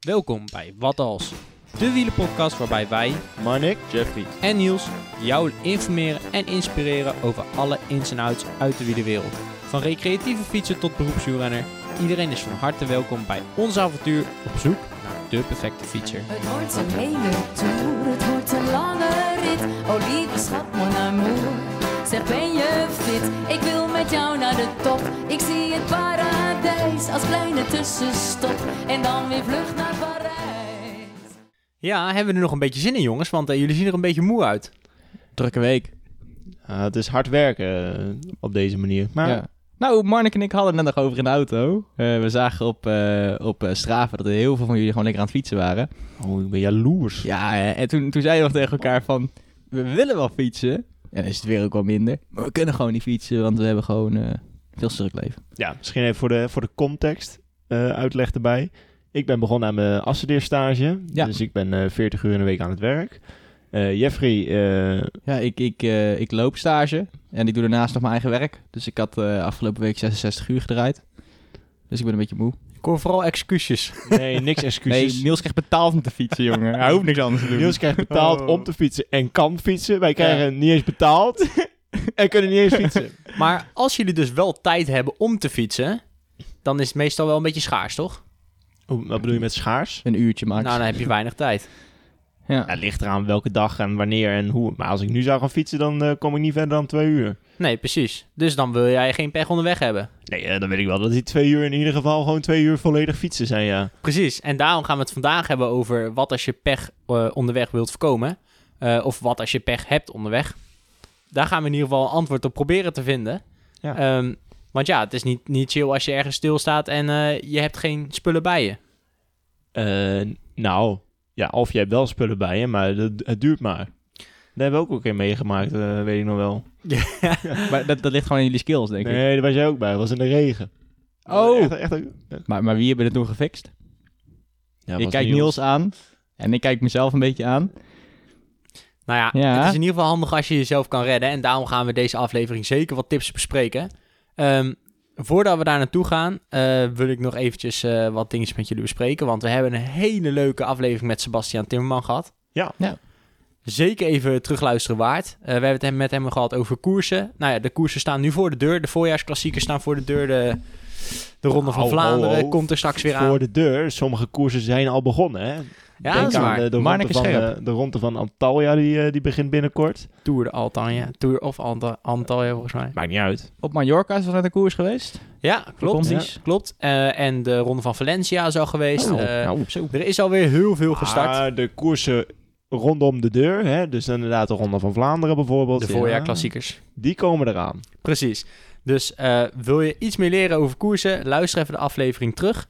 Welkom bij Wat Als, de wielenpodcast waarbij wij Marnik, Jeffrey. en Niels jou informeren en inspireren over alle ins en outs uit de wielerwereld. Van recreatieve fietser tot beroepswielrenner, iedereen is van harte welkom bij ons avontuur op zoek naar de perfecte fietser. Het wordt een hele tour, het wordt een lange rit. Oh lieve schat, mon amour. Zeg ben je fit? Ik wil met jou naar de top. Ik zie het paradijs als kleine tussenstop. En dan weer vlucht naar Parijs. Ja, hebben we er nog een beetje zin in jongens, want eh, jullie zien er een beetje moe uit. Drukke week. Ah, het is hard werken eh, op deze manier. Maar Ja. Nou, Marnik en ik hadden het net nog over in de auto. Eh, we zagen op, eh op eh, Strava dat er heel veel van jullie gewoon lekker aan het fietsen waren. oh, ik ben jaloers. Ja, eh, en toen, toen zeiden we tegen elkaar van... We willen wel fietsen. En dan is het weer ook wel minder. Maar we kunnen gewoon niet fietsen, want we hebben gewoon eh, veel druk leven. Ja, misschien even voor de, voor de context eh, uitleg erbij. Ik ben begonnen aan mijn afstudeerstage. Ja. Dus ik ben eh 40 uur in de week aan het werk. Jeffrey, Ja, ik, ik, ik loop stage en ik doe daarnaast nog mijn eigen werk. Dus ik had afgelopen week 66 uur gedraaid. Dus ik ben een beetje moe. Hoor vooral excuses. nee, niks excuses. Nee, Niels krijgt betaald om te fietsen, jongen. Hij hoeft niks anders te doen. Niels krijgt betaald Oh. om te fietsen en kan fietsen. Wij krijgen niet eens betaald en kunnen niet eens fietsen. Maar als jullie dus wel tijd hebben om te fietsen, dan is het meestal wel een beetje schaars, toch? Wat bedoel je met schaars? Een uurtje max. Nou, dan heb je weinig tijd. Ja. Het ligt eraan welke dag en wanneer en hoe. Maar als ik nu zou gaan fietsen, dan eh, kom ik niet verder dan twee uur. Nee, precies. Dus dan wil jij geen pech onderweg hebben. Nee, eh, dan weet ik wel dat die twee uur in ieder geval gewoon twee uur volledig fietsen zijn, ja. Precies. En daarom gaan we het vandaag hebben over wat als je pech eh, onderweg wilt voorkomen. Of wat als je pech hebt onderweg. Daar gaan we in ieder geval een antwoord op proberen te vinden. Ja. Ehm, want ja, het is niet, niet chill als je ergens stilstaat en je hebt geen spullen bij je. Eh, nou, ja, of je hebt wel spullen bij je, maar het, het duurt maar. Dat hebben we ook een keer meegemaakt, eh, weet ik nog wel. Maar dat, dat ligt gewoon in jullie skills, denk ik. Nee, daar was jij ook bij. Dat was in de regen. Oh. Echt, echt, ja, Maar, maar wie hebben het toen gefixt? was ik kijk Niels. aan en ik kijk mezelf een beetje aan. Nou ja, Ja. het is in ieder geval handig als je jezelf kan redden. En daarom gaan we deze aflevering zeker wat tips bespreken. Ehm, voordat we daar naartoe gaan, eh, wil ik nog eventjes eh, wat dingetjes met jullie bespreken. Want we hebben een hele leuke aflevering met Sebastian Timmerman gehad. Ja. Ja. Zeker even terugluisteren waard. Eh, we hebben het met hem gehad over koersen. Nou ja, de koersen staan nu voor de deur. De voorjaarsklassiekers staan voor de deur. De, de Ronde van Oh, Vlaanderen oh, oh. komt er straks weer aan. Voor de deur. Sommige koersen zijn al begonnen, hè. Ja, Denk dat is aan waar. de, ronde van, eh, de ronde van Antalya, die, eh, die begint binnenkort. Tour de Altagne. Tour of Anta- Antalya volgens mij. Maakt niet uit. Op Mallorca is er net een koers geweest. Ja, klopt. Klopt. Eh, en de Ronde van Valencia is al geweest. Oh, nou, zo. Er is alweer heel veel gestart. Maar de koersen rondom de deur, hè, dus inderdaad de Ronde van Vlaanderen bijvoorbeeld. de ja, voorjaarklassiekers. Die komen eraan. Precies. Dus eh, wil je iets meer leren over koersen, luister even de aflevering terug.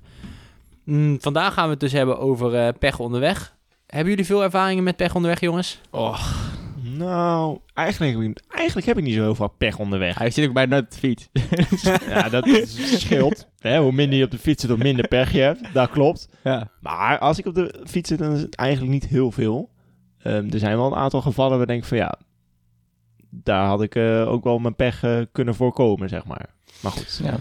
Mm, vandaag gaan we het dus hebben over eh, pech onderweg. Hebben jullie veel ervaringen met pech onderweg, jongens? Nou, eigenlijk heb ik, eigenlijk heb ik niet zo heel veel pech onderweg. Hij zit ook bijna op de fiets. ja, dat scheelt. Hè, hoe minder je op de fiets zit, hoe minder pech je hebt. Dat klopt. ja. Maar als ik op de fiets zit, dan is het eigenlijk niet heel veel. Ehm, er zijn wel een aantal gevallen waar ik denk van ja, daar had ik eh, ook wel mijn pech eh, kunnen voorkomen, zeg maar. Maar goed. ja.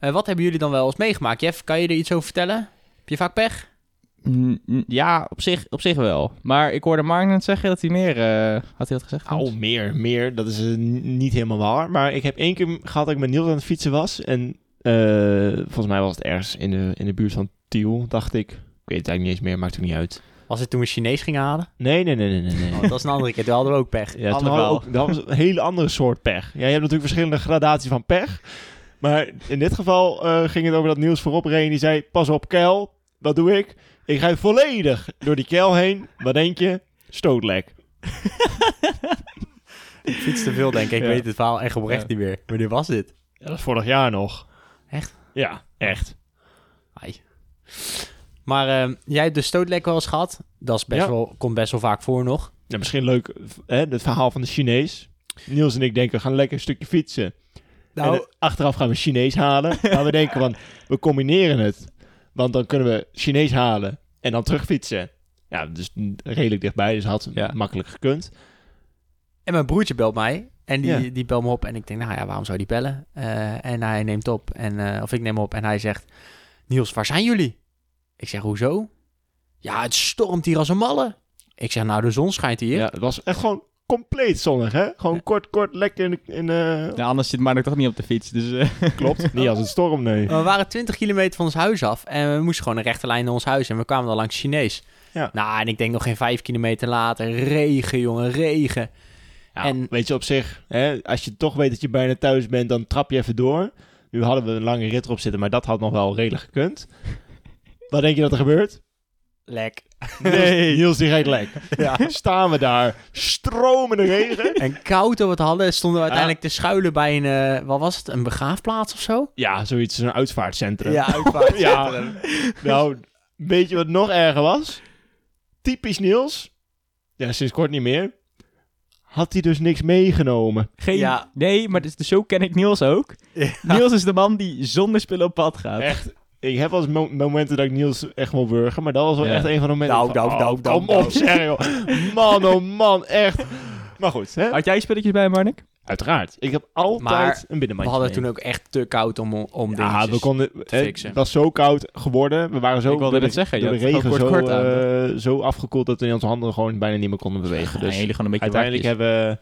Eh, wat hebben jullie dan wel eens meegemaakt? Jeff, kan je er iets over vertellen? Heb je vaak pech? Mm, Ja, op zich, op zich wel. Maar ik hoorde Mark net zeggen dat hij meer... eh, had hij dat gezegd? Oh, meer, meer. Dat is eh, niet helemaal waar. Maar ik heb één keer gehad dat ik met Niels aan het fietsen was. En eh, volgens mij was het ergens in de, in de buurt van Tiel, dacht ik. Ik weet het eigenlijk niet eens meer, maakt het niet uit. Was het toen we Chinees gingen halen? Nee, nee, nee, nee, nee. nee. Oh, dat is een andere keer. Toen hadden we ook pech. Ja, toen hadden we ook, dat was een hele andere soort pech. Ja, je hebt natuurlijk verschillende gradaties van pech. Maar in dit geval eh, ging het over dat Niels voorop reed. en Die zei, pas op, Kel. Wat doe ik? Ik ga volledig door die kel heen. Wat denk je? Stootlek. Ik fiets te veel, denk ik. Ik Ja. weet het verhaal echt oprecht Ja. niet meer. Wanneer was dit? Ja, dat is vorig jaar nog. Echt? Ja, echt. Ai. Maar eh, jij hebt de stootlek wel eens gehad. Dat is best Ja. wel, komt best wel vaak voor nog. Ja, misschien leuk, hè, het verhaal van de Chinees. Niels en ik denken, we gaan lekker een stukje fietsen. Nou, En eh, achteraf gaan we Chinees halen. maar we denken van, we combineren het. Want dan kunnen we Chinees halen en dan terug fietsen. Ja, dus redelijk dichtbij, dus had Ja. makkelijk gekund. En mijn broertje belt mij. En die, Ja. die belt me op. En ik denk, nou ja, waarom zou die bellen? Eh, en hij neemt op. En, eh, of ik neem op. En hij zegt, Niels, waar zijn jullie? Ik zeg, hoezo? Ja, het stormt hier als een malle. Ik zeg, nou, de zon schijnt hier. Ja, het was echt gewoon compleet zonnig, hè? Gewoon kort, kort, lekker in, in eh, Ja, anders zit Mark toch niet op de fiets. Dus eh, Klopt, niet als het storm, nee. We waren 20 kilometer van ons huis af en we moesten gewoon een rechte lijn naar ons huis en we kwamen dan langs Chinees. Ja. Nou, en ik denk nog geen 5 kilometer later, regen, jongen, regen. Ja, En- weet je, op zich, hè, als je toch weet dat je bijna thuis bent, dan trap je even door. Nu hadden we een lange rit erop zitten, maar dat had nog wel redelijk gekund. Wat denk je dat er gebeurt? Lek. Nee. Niels die rijdt lek. Ja. Staan we daar, stromende regen. En koud dat we het hadden, stonden we uiteindelijk te schuilen bij een, eh, wat was het, een begraafplaats of zo? Ja, zoiets, een uitvaartcentrum. uitvaart. Ja. Nou, weet je wat nog erger was? Typisch Niels. Ja, sinds kort niet meer. Had hij dus niks meegenomen. geen... Ja. Nee, maar dus, zo ken ik Niels ook. Niels is de man die zonder spullen op pad gaat. Echt. Ik heb wel eens mo- momenten dat ik Niels echt wil wurgen, maar dat was wel Ja. echt een van de momenten. Nou, nou, nou, oh, nou, kom nou. op, zeg joh. Man, oh man, echt. Maar goed, hè? Had jij spulletjes bij, Marnik? Uiteraard. Ik heb altijd Maar een We binnenmandje hadden mee. toen ook echt te koud om, om Ja, we konden... Het was zo koud geworden. We waren zo Ik wilde door de, zeggen, door de regen zo, kort, eh, zo afgekoeld dat we in onze handen gewoon bijna niet meer konden bewegen. Dus jullie gewoon een beetje uiteindelijk hebben,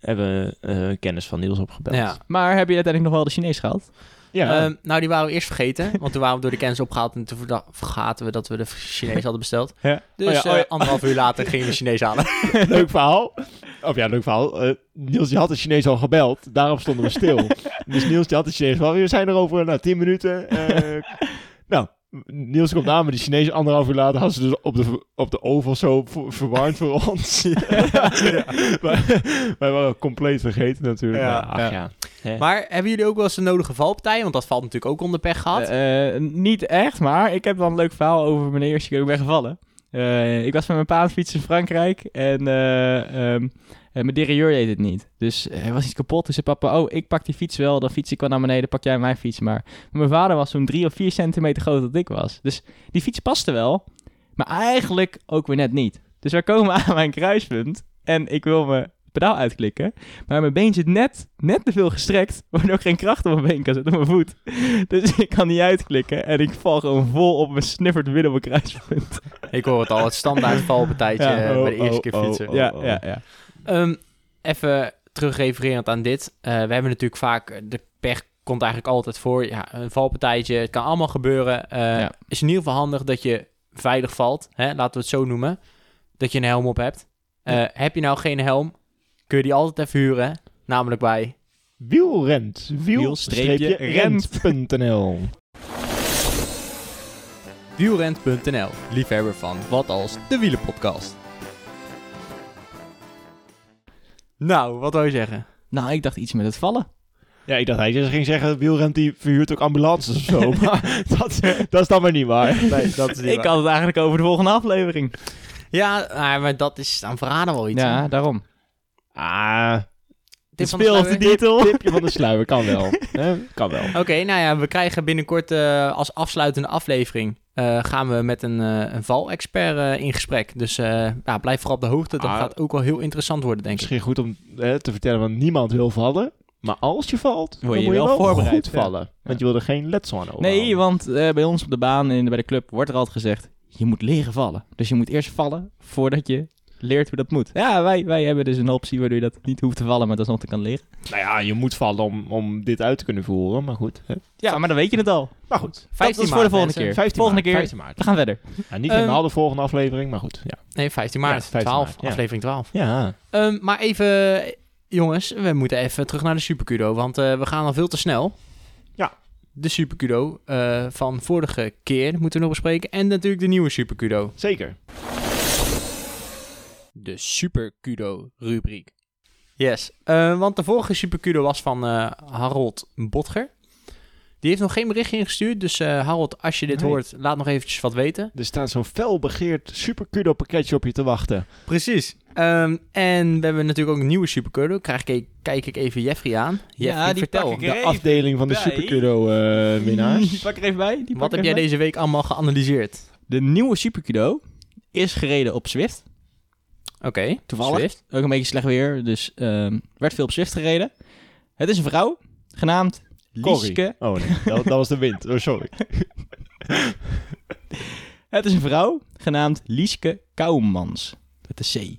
hebben we eh, kennis van Niels opgebeld. Ja. Maar heb je uiteindelijk nog wel de Chinees gehaald? Ja. Ehm, nou, die waren we eerst vergeten, want toen waren we door de kennis opgehaald en toen vergaten we dat we de Chinees hadden besteld. Ja. Dus Oh ja, oh eh, anderhalf uur later gingen we Chinees halen. leuk verhaal. Of ja, leuk verhaal. Eh, Niels die had de Chinees al gebeld. Daarom stonden we stil. dus Niels die had de Chinees wel. We zijn er over nou, 10 minuten. Eh, nou, Niels komt aan met die Chinees. Anderhalf uur later had ze dus op de, op de oval zo ver- verwarmd voor ons. maar, wij waren compleet vergeten natuurlijk. Ja. Maar, ach, Ja. ja. Maar hebben jullie ook wel eens de nodige valpartijen? Want dat valt natuurlijk ook onder pech gehad. Eh, eh, niet echt, maar ik heb wel een leuk verhaal over mijn eerste keer ik ben gevallen. Eh, ik was met mijn pa aan fietsen in Frankrijk en eh, ehm, eh, mijn derailleur deed het niet. Dus er was iets kapot. Dus zei papa, oh, ik pak die fiets wel. Dan fiets ik wel naar beneden, pak jij mijn fiets maar. Maar mijn vader was zo'n drie of vier centimeter groter dan ik was. Dus die fiets paste wel, maar eigenlijk ook weer net niet. Dus wij komen aan mijn kruispunt en ik wil mijn pedaal uitklikken. Maar mijn been zit net, net te veel gestrekt, waardoor ik geen kracht op mijn been kan zetten, op mijn voet. Dus ik kan niet uitklikken en ik val gewoon vol op mijn sniffert midden op mijn kruispunt. Ik hoor het al, het standaard valpartijtje Ja. eh, bij de Oh, eerste oh, keer oh, fietsen. oh. ja, ja, ja. Ehm, even terugrefererend aan dit. Eh, we hebben natuurlijk vaak, de pech komt eigenlijk altijd voor. Ja, een valpartijtje, het kan allemaal gebeuren. Eh Ja. is in ieder geval handig dat je veilig valt. Hè? Laten we het zo noemen. Dat je een helm op hebt. Eh, Heb je nou geen helm, kun je die altijd even huren. Namelijk bij Wielrent. Wiel-rent.nl wielrent.nl. Liefhebber van Wat Als, de Wielenpodcast. Nou, wat wil je zeggen? Nou, ik dacht iets met het vallen. Ja, ik dacht hij ging zeggen, wielrent die verhuurt ook ambulances of zo. maar dat, dat is dan maar niet waar. Nee, dat is Ik had het eigenlijk over de volgende aflevering. Ja, ah, maar dat is dan verraden wel iets. hè? Ja, daarom. Ah, Tip de van sluier? titel. Tipje van de sluier, kan wel. Hè? Kan wel. Oké, nou ja, we krijgen binnenkort eh, als afsluitende aflevering... eh, gaan we met een, eh een valexpert eh, in gesprek. Dus eh, ja, blijf vooral op de hoogte. Dat Ah. gaat ook wel heel interessant worden, denk ik. Misschien goed om hè, te vertellen, want niemand wil vallen. Maar als je valt, Word dan je moet je wel wel voorbereid, goed ja. vallen. Want je wil er geen letsel aan over. Nee, want eh, bij ons op de baan en bij de club wordt er altijd gezegd... je moet leren vallen. Dus je moet eerst vallen voordat je leert hoe dat moet. Ja, wij, wij hebben dus een optie waardoor je dat niet hoeft te vallen... maar dat nog te kan leren. Nou ja, je moet vallen om, om dit uit te kunnen voeren. Maar goed. Hè? Ja, maar dan weet je het al. Maar goed. 15 dat is voor de volgende mensen. keer. 15 volgende maart, keer, 15 maart. we gaan verder. Ja, niet Ehm, helemaal de volgende aflevering, maar goed. Ja. Nee, 15 maart, Ja, 15 12, maart, ja. aflevering 12. ja. Ehm, maar even, jongens, we moeten even terug naar de Supercudo, want eh, we gaan al veel te snel. Ja. De Supercudo eh van vorige keer moeten we nog bespreken. En natuurlijk de nieuwe Supercudo. Zeker. De Supercudo rubriek. Yes, eh, want de vorige Supercudo was van eh, Harold Botger. Die heeft nog geen berichtje ingestuurd, dus eh, Harold, als je dit Nee. hoort, laat nog eventjes wat weten. Er staat zo'n felbegeerd super kudo pakketje op je te wachten. Precies. Ehm, en we hebben natuurlijk ook een nieuwe Supercudo. Krijg ik, kijk ik even Jeffrey aan. Jeffrey, die vertel. pak ik De even afdeling van de super kudo eh, winnaars. Die pak er even bij. Die Wat heb jij deze week allemaal geanalyseerd? De nieuwe Supercudo is gereden op Zwift. Oké, Toevallig. Zwift. Ook een beetje slecht weer, dus ehm, werd veel op Zwift gereden. Het is een vrouw, genaamd. Lieske. Oh nee, dat, dat was de wind. Oh, sorry. Het is een vrouw, genaamd Lieske Kouwmans. Met de C.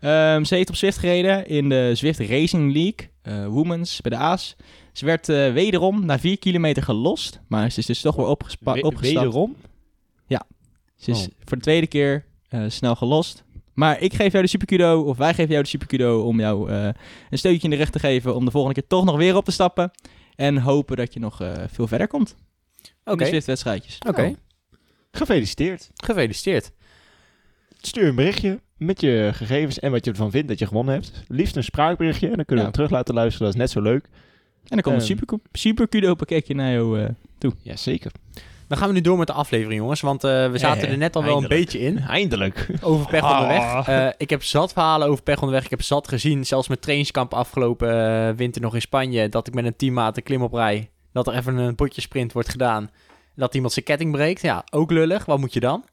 Ehm, ze heeft op Zwift gereden in de Zwift Racing League, eh Women's, bij de A's. Ze werd eh, wederom na 4 kilometer gelost, maar ze is dus toch weer opgestapt. Wederom? Ze is Oh. voor de tweede keer eh, snel gelost. Maar ik geef jou de superkudo, of wij geven jou de superkudo om jou eh, een steuntje in de rug te geven om de volgende keer toch nog weer op te stappen. En hopen dat je nog eh, veel verder komt Oké, in de Zwift-wedstrijdjes. oké. Oh. Gefeliciteerd. Gefeliciteerd. Stuur een berichtje met je gegevens en wat je ervan vindt dat je gewonnen hebt. Liefst een spraakberichtje en dan kunnen we hem terug laten luisteren. Dat is net zo leuk. En dan komt een Ehm. super, superkudo pakketje naar jou eh, toe. Ja, zeker. Dan gaan we nu door met de aflevering, jongens. Want eh, we zaten er net al wel een beetje in. Eindelijk. Over pech Ah. onderweg. Eh, ik heb zat verhalen over pech onderweg. Ik heb zat gezien, zelfs met trainingskamp afgelopen eh, winter nog in Spanje, dat ik met een teammaat een klim op rij. Dat er even een potje sprint wordt gedaan. Dat iemand zijn ketting breekt. Ja, ook lullig. Wat moet je dan?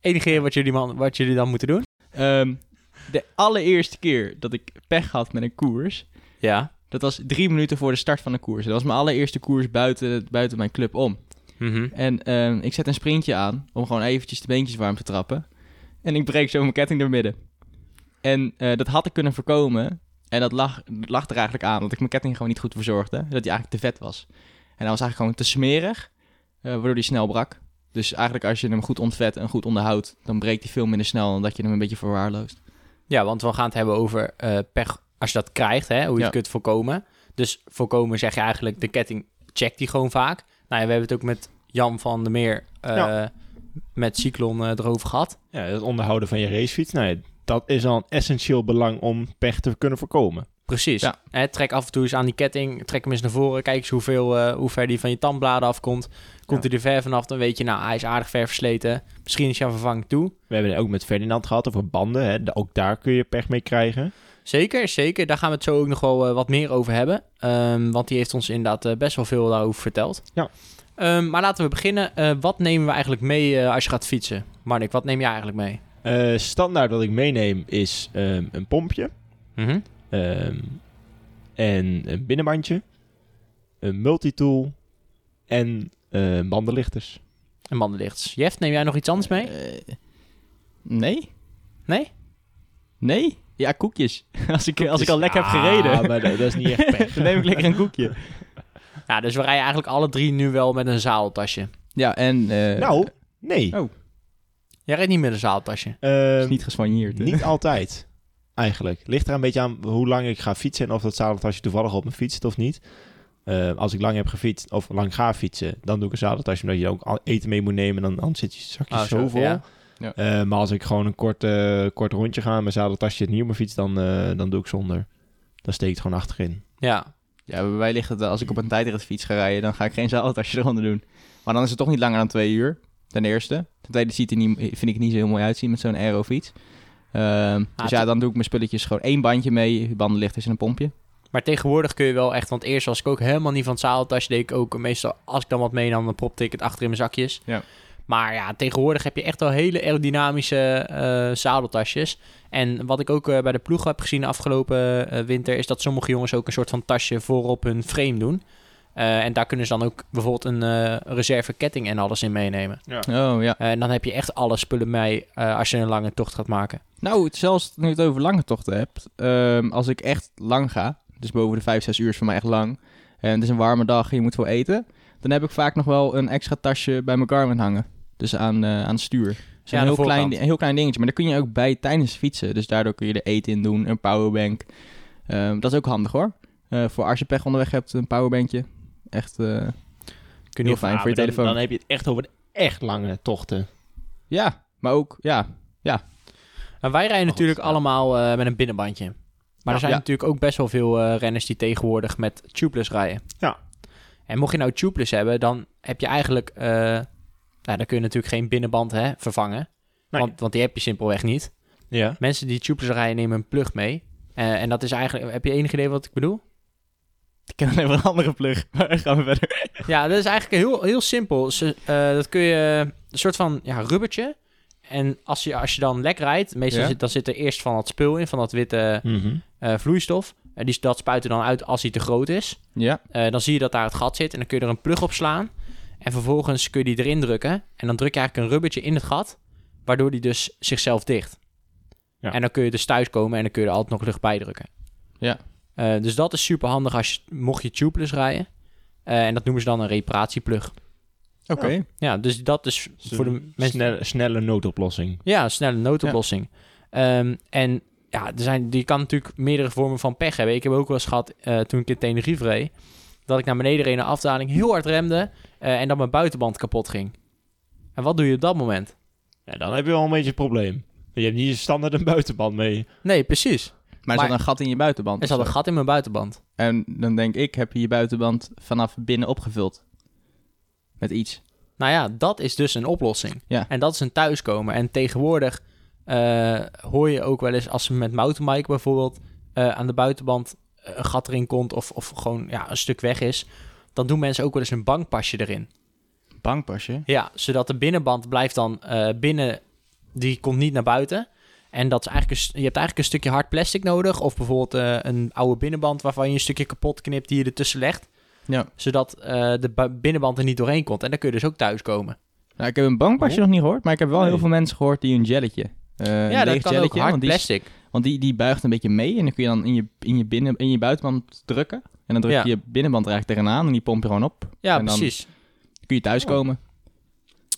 Enige wat jullie, man, wat jullie dan moeten doen? Ehm, de allereerste keer dat ik pech had met een koers, Ja. dat was drie minuten voor de start van de koers. Dat was mijn allereerste koers buiten, buiten mijn club om. Mhm. En ehm, ik zet een sprintje aan om gewoon eventjes de beentjes warm te trappen. En ik breek zo mijn ketting door midden. En eh, dat had ik kunnen voorkomen. En dat lag, lag er eigenlijk aan, dat ik mijn ketting gewoon niet goed verzorgde. Dat die eigenlijk te vet was. En hij was eigenlijk gewoon te smerig, eh, waardoor die snel brak. Dus eigenlijk als je hem goed ontvet en goed onderhoudt, dan breekt hij veel minder snel dan dat je hem een beetje verwaarloost. Ja, want we gaan het hebben over eh, pech als je dat krijgt, hè, hoe je Ja. het kunt voorkomen. Dus voorkomen zeg je eigenlijk, de ketting checkt die gewoon vaak. Nou ja, we hebben het ook met Jan van der Meer eh, Ja. met Cyclon eh, erover gehad. Ja, het onderhouden van je racefiets. Nou, ja, dat is al een essentieel belang om pech te kunnen voorkomen. Precies. Ja. Hè, trek af en toe eens aan die ketting, trek hem eens naar voren, kijk eens hoeveel, eh, hoe ver die van je tandbladen afkomt. Komt Ja. hij er ver vanaf, dan weet je, nou, hij is aardig ver versleten. Misschien is je vervanging toe. We hebben het ook met Ferdinand gehad over banden. Hè. Ook daar kun je pech mee krijgen. Zeker, zeker. Daar gaan we het zo ook nog wel wat meer over hebben. Ehm, want die heeft ons inderdaad best wel veel daarover verteld. Ja. Ehm, maar laten we beginnen. Eh, wat nemen we eigenlijk mee eh, als je gaat fietsen? Marnik, wat neem jij eigenlijk mee? Eh, standaard wat ik meeneem is ehm, een pompje. Mhm. ehm, en een binnenbandje. Een multitool. En eh, bandenlichters. En bandenlichts. Jeff, neem jij nog iets anders mee? Eh, nee? Nee? Nee? Ja, koekjes. Als ik, als ik al lekker heb Ah, gereden, maar dat, dat is niet echt pech. dan neem ik lekker een koekje. Ja, dus we rijden eigenlijk alle drie nu wel met een zaaltasje. Ja, en... eh, nou, nee. Oh. Jij rijdt niet met een zaaltasje. Ehm, is niet gespanjeerd. hè? Niet altijd, eigenlijk. Ligt er een beetje aan hoe lang ik ga fietsen en of dat zadeltasje toevallig op mijn fiets zit of niet. Eh, als ik lang heb gefietst of lang ga fietsen, dan doe ik een zadeltasje omdat je ook eten mee moet nemen. Dan, dan zit je zakjes Oh, zo, vol. ja. Ja. Eh, maar als ik gewoon een kort, kort rondje ga en mijn zadeltasje niet op mijn fiets, dan, eh, dan doe ik zonder. Dan steek ik het gewoon achterin. Ja. Ja, bij mij ligt het, als ik op een tijdrit fiets ga rijden, dan ga ik geen zadeltasje eronder doen. Maar dan is het toch niet langer dan twee uur, ten eerste. Ten tweede ziet er niet, vind ik het niet zo heel mooi uitzien met zo'n aerofiets. Ehm dus ja, dan doe ik mijn spulletjes gewoon één bandje mee, bandenlichters en een pompje. Maar tegenwoordig kun je wel echt... Want eerst was ik ook helemaal niet van het zaaltasje. Deed ik ook meestal... Als ik dan wat meenam, dan propte ik het achter in mijn zakjes. Ja. Maar ja, tegenwoordig heb je echt wel hele aerodynamische eh zadeltasjes. En wat ik ook eh, bij de ploeg heb gezien afgelopen eh, winter... is dat sommige jongens ook een soort van tasje voorop hun frame doen. Eh, en daar kunnen ze dan ook bijvoorbeeld een eh reserve ketting en alles in meenemen. Oh ja. En dan heb je echt alle spullen mee eh, als je een lange tocht gaat maken. Nou, het- zelfs nu het over lange tochten hebt. ehm, als ik echt lang ga, dus boven de 5, 6 uur is voor mij echt lang. En het is een warme dag en je moet veel eten. Dan heb ik vaak nog wel een extra tasje bij mijn Garmin hangen. Dus aan, eh, aan het stuur. Dus Ja, een heel klein, een heel klein dingetje. Maar daar kun je ook bij tijdens fietsen. Dus daardoor kun je er eten in doen, een powerbank. Ehm, dat is ook handig hoor. Eh, voor als je pech onderweg hebt, een powerbankje. Echt, eh, Kun je Heel fijn voor je maar dan- telefoon. Dan, heb je het echt over de echt lange tochten. ja, maar ook, ja. Maar wij rijden Oh, natuurlijk ja. allemaal eh, met een binnenbandje. Maar Ja. er zijn Ja. natuurlijk ook best wel veel eh, renners die tegenwoordig met tubeless rijden. Ja. En mocht je nou tubeless hebben, dan heb je eigenlijk... nou, dan kun je natuurlijk geen binnenband hè, vervangen. Nee. Want, want die heb je simpelweg niet. Ja. Mensen die tubeless rijden nemen een plug mee. Eh, en dat is eigenlijk... Heb je enig idee wat ik bedoel? Ik ken alleen maar een andere plug. Maar gaan we verder. Ja, dat is eigenlijk heel, heel simpel. Ze, eh, dat kun je... Een soort van ja, rubbertje. En als je, als je dan lek rijdt... Meestal Ja. zit, dan zit er eerst van dat spul in. Van dat witte Mhm. eh, vloeistof. En die, dat spuit er dan uit als hij te groot is. Ja. Dan zie je dat daar het gat zit en dan kun je er een plug op slaan. En vervolgens kun je die erin drukken. En dan druk je eigenlijk een rubbertje in het gat. Waardoor die dus zichzelf dicht. Ja. En dan kun je dus thuiskomen en dan kun je er altijd nog lucht bij drukken. Ja. Eh, dus dat is super handig als je, mocht je tubeless rijden. Eh, en dat noemen ze dan een reparatieplug. Oké. Ja, dus dat is voor de mensen... snelle, snelle noodoplossing. Ja, snelle noodoplossing. Ehm, en ja, er zijn, die kan natuurlijk meerdere vormen van pech hebben. Ik heb ook wel eens gehad, eh, toen ik in Tenerife reed, dat ik naar beneden reed in een afdaling, heel hard remde eh, en dat mijn buitenband kapot ging. En wat doe je op dat moment? Ja, dan heb je wel een beetje een probleem. Je hebt niet standaard een buitenband mee. Nee, precies. Maar er Maar- zat een gat in je buitenband. Er zat een gat in mijn buitenband. En dan denk ik, heb je je buitenband vanaf binnen opgevuld. Met iets. Nou ja, dat is dus een oplossing. Ja. En dat is een thuiskomen. En tegenwoordig eh, hoor je ook wel eens als ze met mountainbike bijvoorbeeld eh, aan de buitenband een gat erin komt of, of gewoon ja, een stuk weg is, dan doen mensen ook wel eens een bankpasje erin. Bankpasje. Ja, zodat de binnenband blijft dan eh, binnen, die komt niet naar buiten. En dat is eigenlijk een, je hebt eigenlijk een stukje hard plastic nodig. Of bijvoorbeeld eh, een oude binnenband waarvan je een stukje kapot knipt die je ertussen legt. Ja. Zodat eh, de binnenband er niet doorheen komt. En dan kun je dus ook thuiskomen. Nou, ik heb een bankpasje Oh. nog niet gehoord, maar ik heb wel Nee. heel veel mensen gehoord die een jelletje. ja, een dat kan jelletje, ook hard want die, plastic. want die, die buigt een beetje mee en dan kun je dan in je, in je, binnen, in je buitenband drukken. En dan druk je Ja. je binnenband er eigenlijk tegenaan en die pomp je gewoon op. Ja, en dan- precies. Kun je thuiskomen.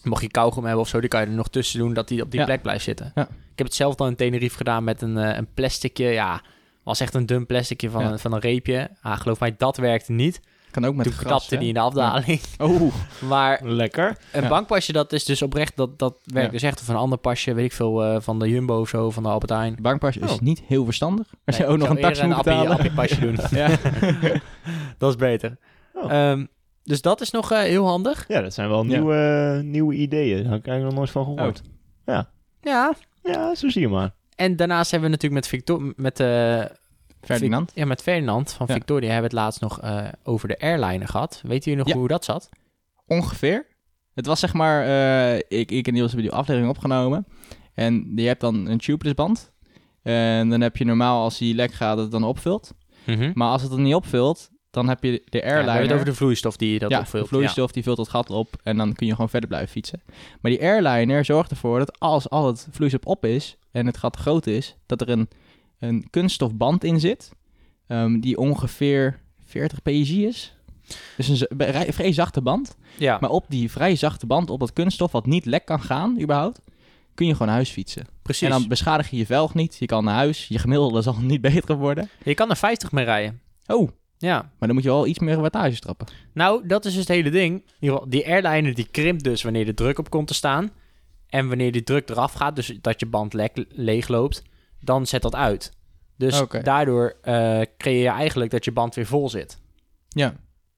Mocht je kauwgom hebben of zo, die kan je er nog tussen doen dat die op die Ja. plek blijft zitten. Ja. Ik heb het zelf dan in Tenerife gedaan met een, eh, een plasticje. Ja, was echt een dun plasticje van, een, van een reepje. Ah, geloof mij, dat werkte niet. Kan ook met Toen gras, knapte hè? die in de afdaling. Oh, Maar Lekker. een Ja. bankpasje, dat is dus oprecht, dat, dat werkt Ja. dus echt. Of een ander pasje, weet ik veel, eh, van de Jumbo of zo, van de Albert Heijn. bankpasje is Oh. niet heel verstandig. Als Nee, je ook nog een eerder moet betalen. appie- appiepasje doen. ja. dat is beter. Oh. Ehm, dus dat is nog eh, heel handig. Ja, dat zijn wel Ja. nieuwe, nieuwe ideeën. Daar heb ik eigenlijk nog nooit van gehoord. Ja. Ja, zo zie je maar. En daarnaast hebben we natuurlijk met Victor... Met, eh, Ferdinand. Ja, met Ferdinand van Ja. Victoria hebben we het laatst nog eh, over de airliner gehad. Weet jullie nog Ja. hoe dat zat? Ongeveer. Het was zeg maar, eh, ik, ik en Niels hebben die aflevering opgenomen. En je hebt dan een tubeless band. En dan heb je normaal als die lek gaat, dat het dan opvult. Maar als het dan niet opvult, dan heb je de Ja, airliner. hebben het over de vloeistof die je dat ja, opvult. de vloeistof die vult het gat op en dan kun je gewoon verder blijven fietsen. Maar die airliner zorgt ervoor dat als al het vloeistof op is en het gat groot is, dat er een, een kunststofband in zit ehm, die ongeveer 40 psi is. Dus een vrij- zachte band. Ja, Maar op die vrij zachte band, op dat kunststof wat niet lek kan gaan überhaupt, kun je gewoon naar huis fietsen. precies. En dan beschadig je je velg niet, je kan naar huis, je gemiddelde zal niet beter worden. Je kan er 50 mee rijden. Oh, Ja. maar dan moet je wel iets meer wattage trappen. Nou, dat is dus het hele ding. Die airliner die krimpt dus wanneer de druk op komt te staan. En wanneer die druk eraf gaat, dus dat je band lek, leeg loopt, dan zet dat uit. Dus daardoor eh, creëer je eigenlijk dat je band weer vol zit. Ja.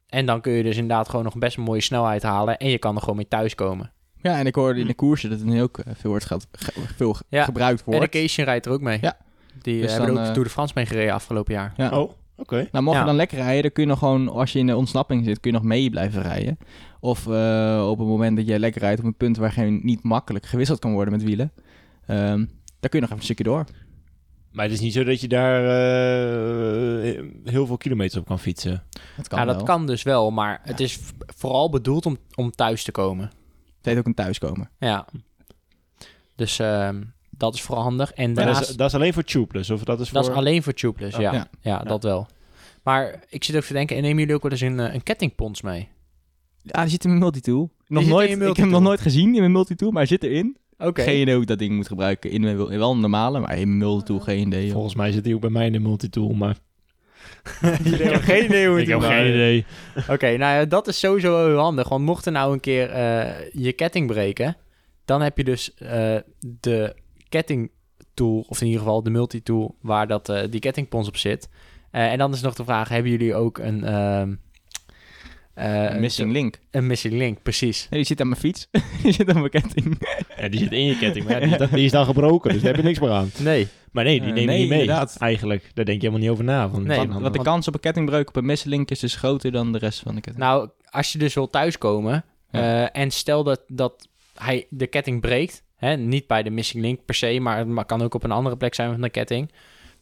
En dan kun je dus inderdaad gewoon nog best een mooie snelheid halen. En je kan er gewoon mee thuiskomen. Ja, en ik hoorde in de koersen dat het nu ook eh, veel, wordt ge- ge- veel ge- Ja, gebruikt wordt. Education rijdt er ook mee. Ja. Die eh, Dus hebben dan, ook eh, Tour de France mee gereden afgelopen jaar. Ja. Oh, oké. Nou, mocht Ja. je dan lekker rijden, dan kun je nog gewoon, als je in de ontsnapping zit, kun je nog mee blijven rijden. Of eh, op het moment dat je lekker rijdt op een punt waar geen niet makkelijk gewisseld kan worden met wielen, ehm, dan kun je nog even een stukje door. Maar het is niet zo dat je daar eh, heel veel kilometers op kan fietsen. Dat kan ja, wel. dat kan dus wel. Maar het is vooral bedoeld om, om thuis te komen. Het heet ook een thuiskomen. Ja. Dus ehm, dat is vooral handig. En daarnaast, dat, is, dat is alleen voor tubeless, of dat is voor... dat is alleen voor tubeless, Oh, ja. ja. ja. dat wel. Maar ik zit ook te denken, en nemen jullie ook wel eens een, eh, een kettingpons mee? Ja, die zit in mijn multitool. Nog nooit, ik heb hem nog nooit gezien in mijn multitool, maar hij zit erin. Oké. Geen idee hoe ik dat ding moet gebruiken. In wel een normale, maar in multitool geen idee. joh. Volgens mij zit hij ook bij mij in de multitool, maar... Jullie hebben geen idee hoe het ik heb geen idee. Oké, nou ja, dat is sowieso wel heel handig. Want mocht er nou een keer eh, je ketting breken, dan heb je dus eh, de kettingtool, of in ieder geval de multitool, waar dat, eh, die kettingpons op zit. Eh, en dan is nog de vraag, hebben jullie ook een... ehm, eh, Een missing link. Een missing link, precies. Nee, die zit aan mijn fiets. die zit aan mijn ketting. Ja, die zit in je ketting, maar ja, die, die is dan gebroken, dus daar heb je niks meer aan. Nee. Maar nee, die Eh, neem je nee, niet mee. inderdaad. Eigenlijk, daar denk je helemaal niet over na. Van, Nee, van- Want, want de kans op een kettingbreuk op een missing link is dus groter dan de rest van de ketting. Nou, als je dus wil thuiskomen Ja. eh, en stel dat, dat hij de ketting breekt, hè, niet bij de missing link per se, maar het kan ook op een andere plek zijn van de ketting,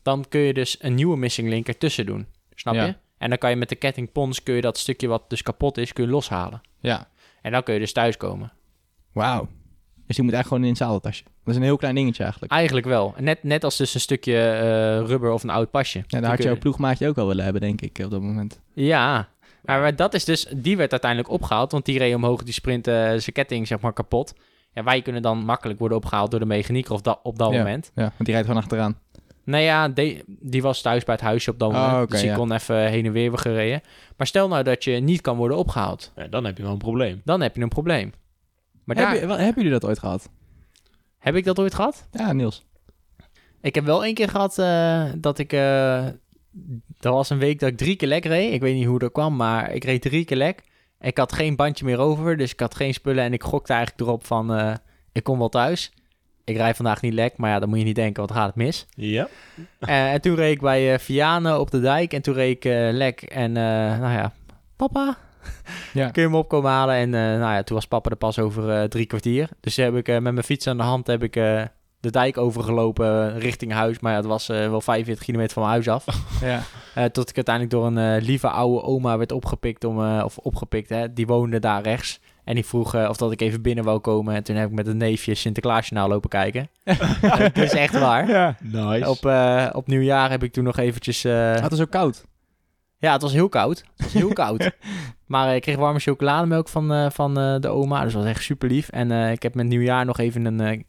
dan kun je dus een nieuwe missing link ertussen doen. Snap Ja. je? En dan kan je met de kettingpons kun je dat stukje wat dus kapot is, kun je loshalen. ja. En dan kun je dus thuiskomen. Wauw. Dus die moet eigenlijk gewoon in het zadeltasje. Dat is een heel klein dingetje eigenlijk. Eigenlijk wel. Net, net als dus een stukje eh, rubber of een oud pasje. Ja, daar had jouw ploegmaatje ook wel willen hebben, denk ik, op dat moment. Ja, maar, maar dat is dus, die werd uiteindelijk opgehaald, want die reed omhoog, die sprint, eh, zijn ketting zeg maar kapot. Ja, wij kunnen dan makkelijk worden opgehaald door de mechanieker of da- op dat Ja. moment. Ja, want die rijdt gewoon achteraan. Nou ja, die, die was thuis bij het huisje op dat Oh, moment, oké, dus die ja. kon even heen en weer weer gereden. Maar stel nou dat je niet kan worden opgehaald, Ja, dan heb je wel een probleem. dan heb je een probleem. Maar daar, Heb je, wel- hebben jullie dat ooit gehad? heb ik dat ooit gehad? Ja, Niels. Ik heb wel één keer gehad eh, dat ik... eh, dat was een week dat ik drie keer lek reed. Ik weet niet hoe dat kwam, maar ik reed drie keer lek. Ik had geen bandje meer over, dus ik had geen spullen. En ik gokte eigenlijk erop van, eh, ik kom wel thuis. Ik rijd vandaag niet lek, maar ja, dan moet je niet denken, dan gaat het mis. Ja. Eh, en toen reed ik bij eh Vianen op de dijk. En toen reed ik eh, lek. En eh, nou ja, papa, Ja. kun je me opkomen halen? En eh, nou ja, toen was papa er pas over eh, drie kwartier. Dus heb ik eh, met mijn fiets aan de hand heb ik, eh, de dijk overgelopen richting huis. Maar ja, het was eh, wel 45 kilometer van mijn huis af. Ja. Eh, tot ik uiteindelijk door een eh, lieve oude oma werd opgepikt. Om, eh, of opgepikt, hè. Die woonde daar rechts. En die vroeg eh, of dat ik even binnen wou komen. En toen heb ik met een neefje Sinterklaasjournaal lopen kijken. Dat is echt waar. ja. Nice. Op, eh, op nieuwjaar heb ik toen nog eventjes... eh, Het was ook koud. ja, het was heel koud. Het was heel koud. Maar eh, ik kreeg warme chocolademelk van, eh, van eh, de oma. Dus dat was echt super lief. En eh, ik heb met nieuwjaar nog even een, eh,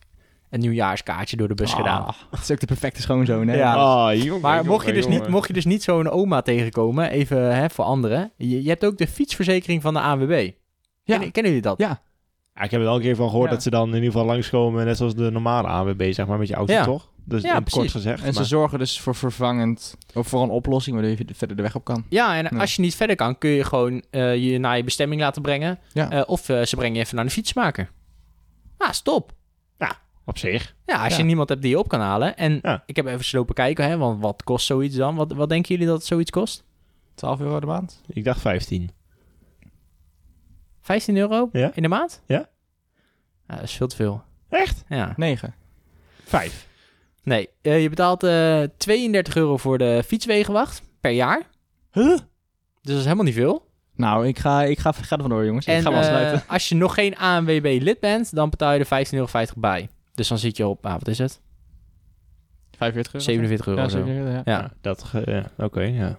een nieuwjaarskaartje door de bus gedaan. Ah, dat is ook de perfecte schoonzoon, hè? Ja. Jongen, Maar jongen, mocht je, dus niet, mocht je dus niet zo'n oma tegenkomen, even hè, voor anderen. Je, je hebt ook de fietsverzekering van de ANWB. Ja. Kennen, kennen jullie dat? Ja. Ja, ik heb er wel een keer van gehoord Ja. dat ze dan in ieder geval langskomen, net zoals de normale AWB, zeg maar, met je auto, Ja. toch? Dus Ja, het kort precies. gezegd. En ze zorgen dus voor vervangend, of voor een oplossing waardoor je verder de weg op kan. Ja, en Ja. als je niet verder kan, kun je gewoon eh, je naar je bestemming laten brengen. Ja. Eh, of eh, ze brengen je even naar de fietsmaker. Ah, stop. op zich. Ja, als Ja. je niemand hebt die je op kan halen. En Ja. ik heb even slopen kijken, hè, want wat kost zoiets dan? Wat, wat denken jullie dat zoiets kost? 12 euro de maand? Ik dacht 15. 15 euro Ja. in de maand? Ja. Ja, dat is veel te veel. Echt? Ja. 9. Vijf. Nee, eh, je betaalt eh 32 euro voor de fietswegenwacht per jaar. Huh? Dus dat is helemaal niet veel. Nou, ik ga, ik ga, ga er vandoor, jongens. En ik ga hem eh, afsluiten. als je nog geen ANWB lid bent, dan betaal je er 15,50 euro bij. Dus dan zit je op, ah, wat is het? 45 euro. 47 euro Ja, of zo. 47 euro, ja. Ja. Dat, ja, oké, ja.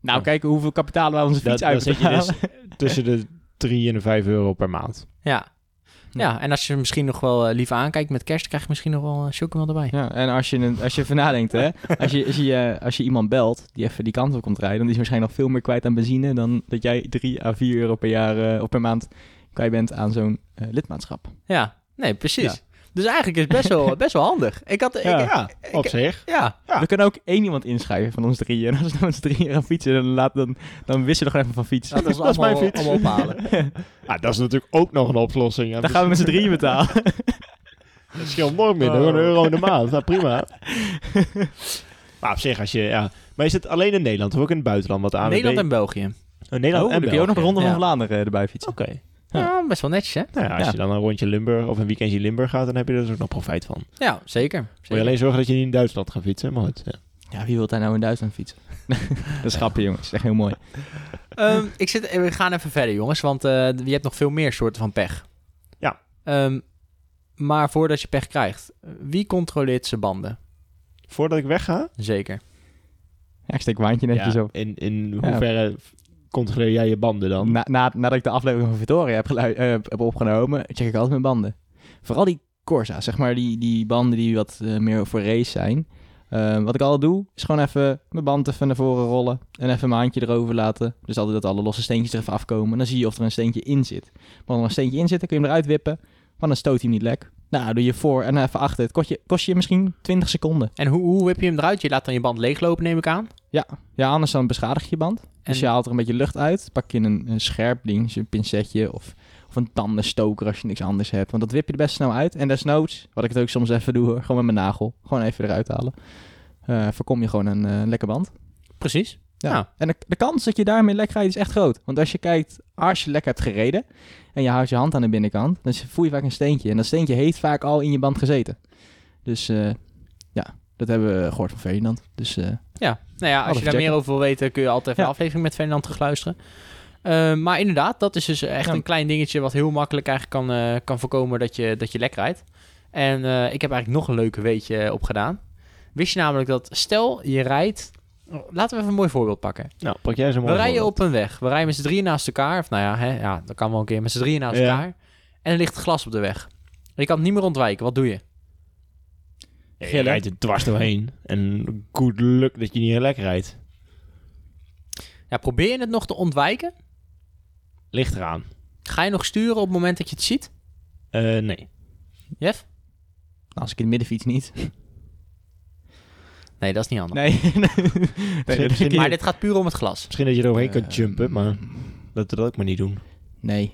Nou, kijken hoeveel kapitaal wij onze fiets je dus tussen de 3 en de 5 euro per maand. Ja. Ja, en als je misschien nog wel eh, lief aankijkt met kerst, krijg je misschien nog wel een chocomel erbij. Ja, en als je, een- als je even nadenkt, hè. Als je, als, je, eh, als je iemand belt die even die kant op komt rijden, dan is hij waarschijnlijk nog veel meer kwijt aan benzine dan dat jij 3 à 4 euro per jaar eh, of per maand kwijt bent aan zo'n eh, lidmaatschap. Ja, nee, precies. Ja. Dus eigenlijk is het best wel, best wel handig. Ik had, Ja. ik, Ja, op zich. ja, Ja. We kunnen ook één iemand inschrijven van ons drieën. En als we met z'n drieën gaan fietsen, dan, laat, dan, dan wisselen we gewoon even van fiets. dat is, Dat is mijn allemaal, fiets. allemaal ophalen. Ah, dat is natuurlijk ook nog een oplossing. Dan gaan we met z'n drieën betalen. Het scheelt nooit minder, gewoon een euro in de maand. Nou, prima. maar op zich, als je... Ja. Maar is het alleen in Nederland of ook in het buitenland? Wat ANWB... Nederland en België. Oh, Nederland Oh, en dan kun je ook nog de België. Ronde van Ja. Vlaanderen erbij fietsen. Oké. Ja, best wel netjes, hè? Nou ja, als Ja. je dan een rondje Limburg of een weekendje Limburg gaat, dan heb je er dus ook nog profijt van. Moet Ja, zeker. je zeker. alleen zorgen dat je niet in Duitsland gaat fietsen, maar goed. Ja. Ja, wie wil daar nou in Duitsland fietsen? dat is grappig, jongens. Dat is echt heel mooi. Ehm, ik zit, we gaan even verder, jongens, want eh, je hebt nog veel meer soorten van pech. Ja. Ehm, maar voordat je pech krijgt, wie controleert zijn banden? Voordat ik wegga, Zeker. Ja, ik steek waantje netjes ja, op. in, in Ja. Controleer jij je banden dan? Na, na, nadat ik de aflevering van Victoria heb, eh, heb opgenomen, check ik altijd mijn banden. Vooral die Corsa, zeg maar, die, die banden die wat eh, meer voor race zijn. Eh, wat ik altijd doe, is gewoon even mijn band even naar voren rollen en even mijn handje erover laten. Dus altijd dat alle losse steentjes er even afkomen. En dan zie je of er een steentje in zit. Maar als er een steentje in zit, dan kun je hem eruit wippen, want dan stoot hij hem niet lek. Nou, doe je voor en even achter. Het kost je, kost je misschien 20 seconden. En hoe, hoe heb je hem eruit? Je laat dan je band leeglopen, neem ik aan. Ja, anders dan beschadig je je band. Dus je haalt er een beetje lucht uit. Pak je een, een scherp ding, een pincetje of, of een tandenstoker als je niks anders hebt. Want dat wip je er best snel uit. En desnoods, wat ik het ook soms even doe, hoor, gewoon met mijn nagel. Gewoon even eruit halen. Eh, voorkom je gewoon een eh, lekker band. Precies. Ja. Nou. En de, de kans dat je daarmee lek rijdt is echt groot. Want als je kijkt, als je lek hebt gereden en je houdt je hand aan de binnenkant, dan voel je vaak een steentje. En dat steentje heeft vaak al in je band gezeten. Dus eh, ja, dat hebben we gehoord van Ferdinand. Dus eh, Ja, nou ja, als je daar checken. meer over wil weten, kun je altijd even Ja. een aflevering met Fernand terugluisteren. Eh, maar inderdaad, dat is dus echt Ja. een klein dingetje wat heel makkelijk eigenlijk kan, kan voorkomen dat je, dat je lek rijdt. En ik heb eigenlijk nog een leuke weetje opgedaan. Wist je namelijk dat, stel je rijdt... oh, Laten we even een mooi voorbeeld pakken. Nou, pak jij zo'n We mooi rijden voorbeeld. op een weg. We rijden met z'n drieën naast elkaar. Of nou ja, hè, ja, dat kan wel een keer met z'n drieën naast Ja. elkaar. En er ligt glas op de weg. Je kan het niet meer ontwijken. Wat doe je? Ja, je rijdt er dwars doorheen. En goed lukt dat je niet lekker rijdt. Ja, probeer je het nog te ontwijken? Ligt eraan. Ga je nog sturen op het moment dat je het ziet? Eh, nee. Jeff? Nou, als ik in het midden fiets niet. Nee, dat is niet handig. Nee. misschien Maar dit gaat puur om het glas. Misschien dat je er overheen Eh, kan jumpen, maar dat we dat ook maar niet doen. nee.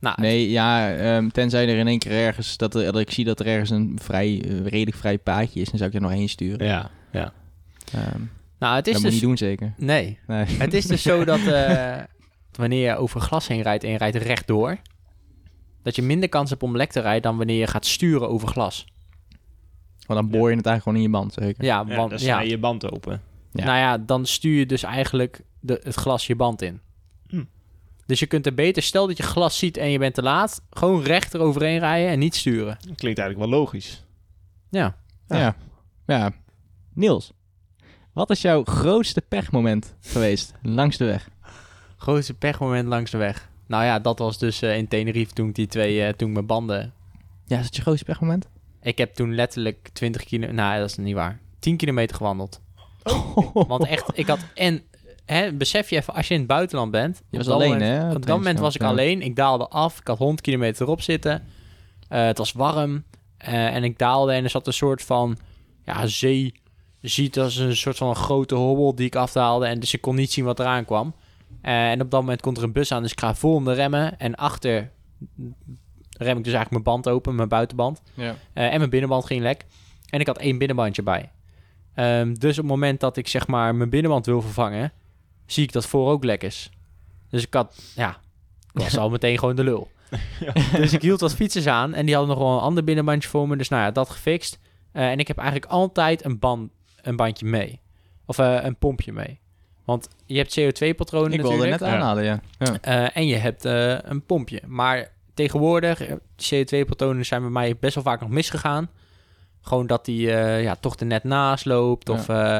Nou, Nee, ja, ehm, tenzij er in één keer ergens, dat, er, dat ik zie dat er ergens een vrij, eh, redelijk vrij paadje is, dan zou ik er nog heen sturen. Ja, ja. Ehm, nou het is dat dus... moet je niet doen zeker. Nee, Nee. het is dus zo dat eh, wanneer je over glas heen rijdt en je rijdt rechtdoor, dat je minder kans hebt om lek te rijden dan wanneer je gaat sturen over glas. Want dan boor je het eigenlijk gewoon in je band, zeker. Ja, ja want dan ja, snij je je band open. Ja. nou ja, dan stuur je dus eigenlijk de, het glas je band in. Hm. Dus je kunt er beter, stel dat je glas ziet en je bent te laat, gewoon recht eroverheen rijden en niet sturen. Klinkt eigenlijk wel logisch. Ja. Ja. ja. Ja. Niels, wat is jouw grootste pechmoment geweest langs de weg? Grootste pechmoment langs de weg. Nou ja, dat was dus eh, in Tenerife toen ik die twee, eh, toen ik mijn banden Ja, is dat je grootste pechmoment? Ik heb toen letterlijk 20 kilo... Nou, dat is niet waar. 10 kilometer gewandeld. Want echt, ik had... En hè, besef je even, als je in het buitenland bent... Je was alleen, moment- hè? Op dat moment was ik alleen. Ik daalde af. Ik had 100 kilometer erop zitten. Eh, het was warm. Eh, en ik daalde en er zat een soort van... Ja, zee... Ziet als een soort van een grote hobbel die ik afdaalde. En dus ik kon niet zien wat eraan kwam. Eh, en op dat moment komt er een bus aan. Dus ik ga vol in de remmen. En achter rem ik dus eigenlijk mijn band open. Mijn buitenband. Ja. Eh, en mijn binnenband ging lek. En ik had één binnenbandje bij. Ehm, dus op het moment dat ik zeg maar mijn binnenband wil vervangen, zie ik dat voor ook lek is. Dus ik had, ja, ik was al meteen gewoon de lul. Dus ik hield wat fietsers aan en die hadden nog wel een ander binnenbandje voor me. Dus nou ja, dat gefixt. Eh, en ik heb eigenlijk altijd een, band, een bandje mee. Of eh, een pompje mee. Want je hebt CO2-patronen Ik wilde natuurlijk. net aanhalen, ja. ja. En je hebt een pompje. Maar tegenwoordig, eh, CO2-patronen zijn bij mij best wel vaak nog misgegaan. Gewoon dat die eh, ja, toch er net naast loopt. Of eh,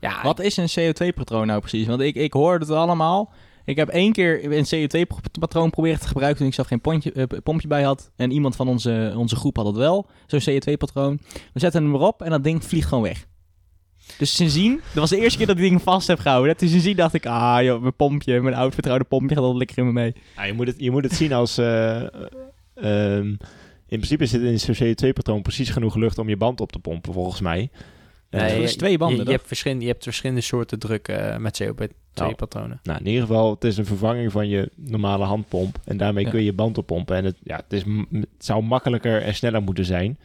ja, Wat is een CO2-patroon nou precies? Want ik, ik hoorde het allemaal. Ik heb één keer een CO2-patroon proberen te gebruiken toen ik zelf geen pontje, eh, pompje bij had. En iemand van onze, onze groep had het wel, zo'n CO2-patroon. We zetten hem erop en dat ding vliegt gewoon weg. Dus sindsdien, dat was de eerste keer dat ik ding vast heb gehouden. Dus sindsdien dacht ik, ah joh, mijn pompje, mijn oud vertrouwde pompje gaat al lekker in me mee. Ja, je, moet het, je moet het zien als... eh, ehm, in principe zit in zo'n CO2-patroon precies genoeg lucht om je band op te pompen, volgens mij. Eh, Nee, je- twee banden, Je, je, hebt verschillende, je hebt verschillende soorten druk eh, met CO2-patronen. Nou, in ieder geval, het is een vervanging van je normale handpomp. En daarmee Ja. kun je je band oppompen. En het, ja, het, is, het zou makkelijker en sneller moeten zijn.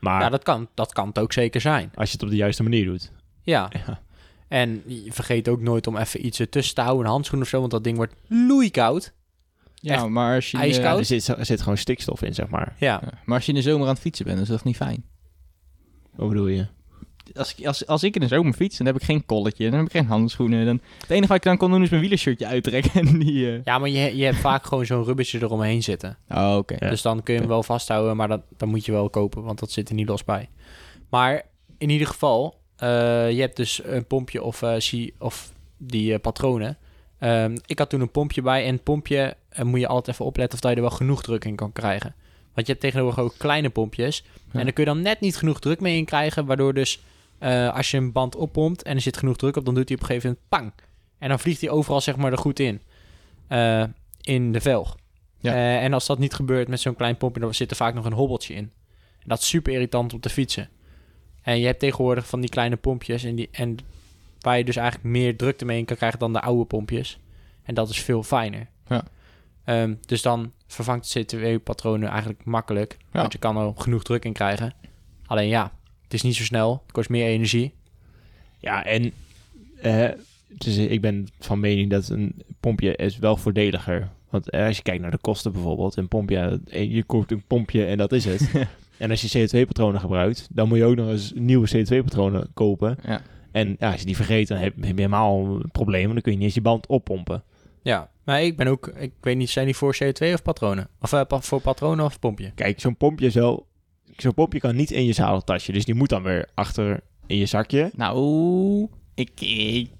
Maar Ja, dat kan, dat kan het ook zeker zijn. als je het op de juiste manier doet. Ja. Ja. En vergeet ook nooit om even iets ertussen te houden, een handschoen of zo, want dat ding wordt loeikoud. Ja, Echt maar als, je, eh, er, zit, er zit gewoon stikstof in, zeg maar. Ja. ja, maar als je in de zomer aan het fietsen bent, dan is dat niet fijn. Wat bedoel je? Als, ik- als, als ik in de zomer fiets, dan heb ik geen kolletje, dan heb ik geen handschoenen. Dan, het enige wat ik dan kon doen is mijn wielershirtje uittrekken. En die, eh, Ja, maar je, je hebt vaak gewoon zo'n rubbertje eromheen zitten. Oh, oké. Ja. Dus dan kun je hem wel vasthouden, maar dat, dan moet je wel kopen, want dat zit er niet los bij. Maar in ieder geval, eh, je hebt dus een pompje of, eh, zie- of die eh, patronen. Ehm, ik had toen een pompje bij en het pompje moet je altijd even opletten of dat je er wel genoeg druk in kan krijgen. Want je hebt tegenwoordig ook kleine pompjes. Ja. En dan kun je dan net niet genoeg druk mee in krijgen, waardoor dus eh, als je een band oppompt en er zit genoeg druk op, dan doet hij op een gegeven moment pang. En dan vliegt hij overal zeg maar er goed in. Eh, in de velg. Ja. Eh, en als dat niet gebeurt met zo'n klein pompje, dan zit er vaak nog een hobbeltje in. En dat is super irritant om te fietsen. En je hebt tegenwoordig van die kleine pompjes en, die, en waar je dus eigenlijk meer drukte mee in kan krijgen dan de oude pompjes. En dat is veel fijner. Ja. Ehm, dus dan vervangt het CO2-patronen eigenlijk makkelijk. Ja. Want je kan er genoeg druk in krijgen. Alleen ja, het is niet zo snel. Het kost meer energie. Ja, en eh, dus ik ben van mening dat een pompje is wel voordeliger. Want eh, als je kijkt naar de kosten bijvoorbeeld, een pompje, eh, je koopt een pompje en dat is het. en als je CO2-patronen gebruikt, dan moet je ook nog eens nieuwe CO2-patronen kopen. Ja. En ja, als je die vergeet, dan heb je helemaal een probleem. Dan kun je niet eens je band oppompen. Ja, maar ik ben ook, ik weet niet, zijn die voor CO2 of patronen? Of voor patronen of pompje? Kijk, zo'n pompje zo... Zo'n pompje kan niet in je zadeltasje. Dus die moet dan weer achter in je zakje. Nou, ik, ik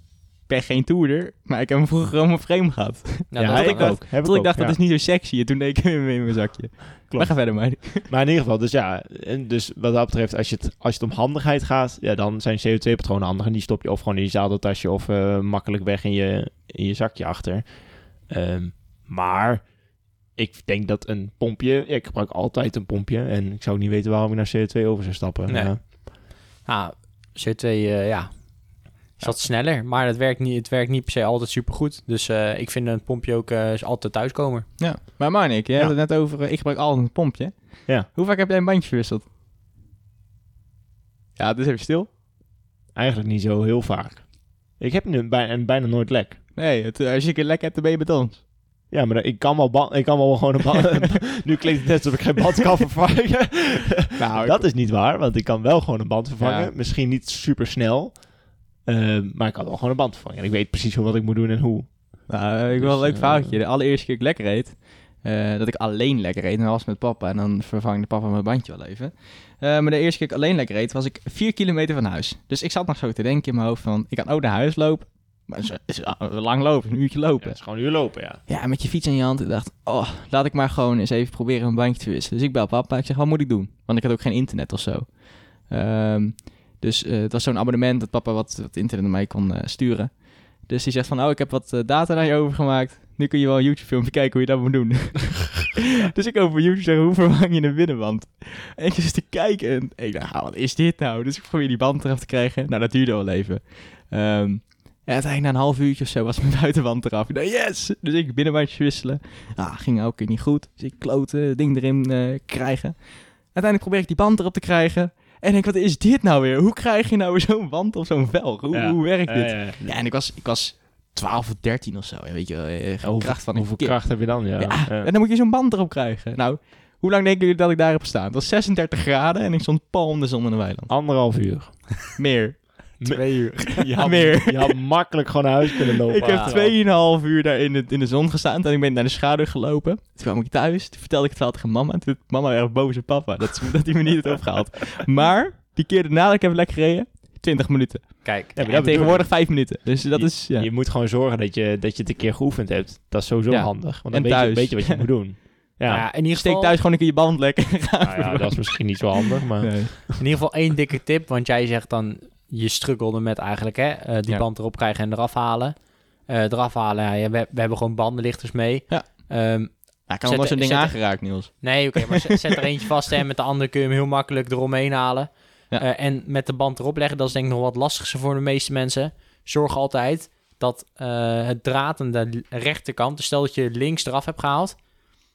ben geen toerder, maar ik heb hem vroeger mijn frame gehad. Nou, ja, dat ik ik ook. Heb Tot ik ook, dacht, ja. dat is niet zo sexy. En toen deed ik hem in mijn zakje. Maar ga verder, maar. Maar in ieder geval, dus ja. En dus wat dat betreft, als je het, als het om handigheid gaat, ja, dan zijn CO2-patronen handig. En die stop je of gewoon in je zadeltasje of eh, makkelijk weg in je, in je zakje achter. Ehm, maar ik denk dat een pompje, ja, ik gebruik altijd een pompje. En ik zou niet weten waarom ik naar CO2 over zou stappen. Nee. Ja. Ah, CO2, eh, ja, is wat sneller, maar het werkt niet, het werkt niet per se altijd supergoed. Dus eh, ik vind een pompje ook eh, altijd thuiskomer. Ja, maar Marnik, je Ja. had het net over, ik gebruik altijd een pompje. Ja. Hoe vaak heb jij een bandje verwisseld? Ja, dus even stil. Eigenlijk niet zo heel vaak. Ik heb nu bijna, bijna nooit lek. Nee, het, als je een keer lek hebt, dan ben je met ons. Ja, maar ik kan wel, ba- ik kan wel gewoon een band... nu klinkt het net alsof ik geen band kan vervangen. Nou, dat is niet waar, want ik kan wel gewoon een band vervangen. Ja. Misschien niet super snel, maar ik kan wel gewoon een band vervangen. En ik weet precies wat ik moet doen en hoe. Nou, ik wil Dus, een leuk eh, verhaaltje. De allereerste keer ik lekker reed, eh, dat ik alleen lekker reed, en dat was met papa. En dan vervangde papa mijn bandje wel even. Eh, maar de eerste keer ik alleen lekker reed, was ik vier kilometer van huis. Dus ik zat nog zo te denken in mijn hoofd van, ik kan ook naar huis lopen. Maar het is, is lang lopen, een uurtje Ja, lopen. het is gewoon een uur lopen, ja. Ja, met je fiets in je hand. Ik dacht, oh, laat ik maar gewoon eens even proberen een bandje te wisselen. Dus ik bel papa. Ik zeg, wat moet ik doen? Want ik had ook geen internet of zo. Ehm, dus eh, het was zo'n abonnement dat papa wat, wat internet naar mij kon eh, sturen. Dus die zegt van, oh, ik heb wat eh, data naar je overgemaakt. Nu kun je wel een YouTube-filmpje kijken hoe je dat moet doen. dus ik over YouTube zeg, hoe vervang je een binnenband? En ik zit te kijken en ik dacht, ah, wat is dit nou? Dus ik probeer die band eraf te krijgen. Nou, dat duurde wel even. Ehm en uiteindelijk na een half uurtje of zo was mijn buitenband eraf. Ik dacht, yes! Dus ik binnenbandjes wisselen. Ah, ging elke keer niet goed. Dus ik kloten, het ding erin eh, krijgen. Uiteindelijk probeer ik die band erop te krijgen. En ik denk, wat is dit nou weer? Hoe krijg je nou zo'n band of zo'n velg? Hoe, Ja. hoe werkt dit? Ja, ja. Ja, en ik was, ik was 12 of 13 of zo. Weet je, eh, hoeveel, kracht van een hoeveel kracht heb je dan? Ja. En dan moet je zo'n band erop krijgen. Nou, hoe lang denken jullie dat ik daar heb gestaan? Het was 36 graden en ik stond pal om de zon in de weiland. Anderhalf uur. Meer. Twee uur. Je had, Meer. je had makkelijk gewoon naar huis kunnen lopen. Ik heb. 2,5 uur daar in de, in de zon gestaan. En ik ben naar de schaduw gelopen. Toen kwam ik thuis. Toen vertelde ik het verhaal tegen mama. En toen werd mama erg boos op papa. Dat, dat hij me niet had opgehaald. Maar die keer daarna dat ik heb lekker gereden. 20 minuten. Kijk, Ja, dat tegenwoordig 5 minuten. Dus dat je, is... Ja. je moet gewoon zorgen dat je, dat je het een keer geoefend hebt. Dat is sowieso Ja. handig. Want En dan weet je, thuis. weet je wat je moet doen. Ja, Nou ja, in ieder Steek geval, thuis gewoon een keer je band lekker. nou ja, dat is misschien niet zo handig, maar... Nee. in ieder geval één dikke tip, want jij zegt dan, je struggelde met eigenlijk hè, eh, die Ja. band erop krijgen en eraf halen. Eh eraf halen, ja, ja, we, we hebben gewoon bandenlichters mee. Ja. Ja, ik kan nog zo'n ding er- aangeraakt, Niels. nee, oké, maar zet, zet er eentje vast en met de andere kun je hem heel makkelijk eromheen halen. Ja. Eh, en met de band erop leggen, dat is denk ik nog wat lastigste voor de meeste mensen. Zorg altijd dat het draad aan de rechterkant, dus stel dat je links eraf hebt gehaald,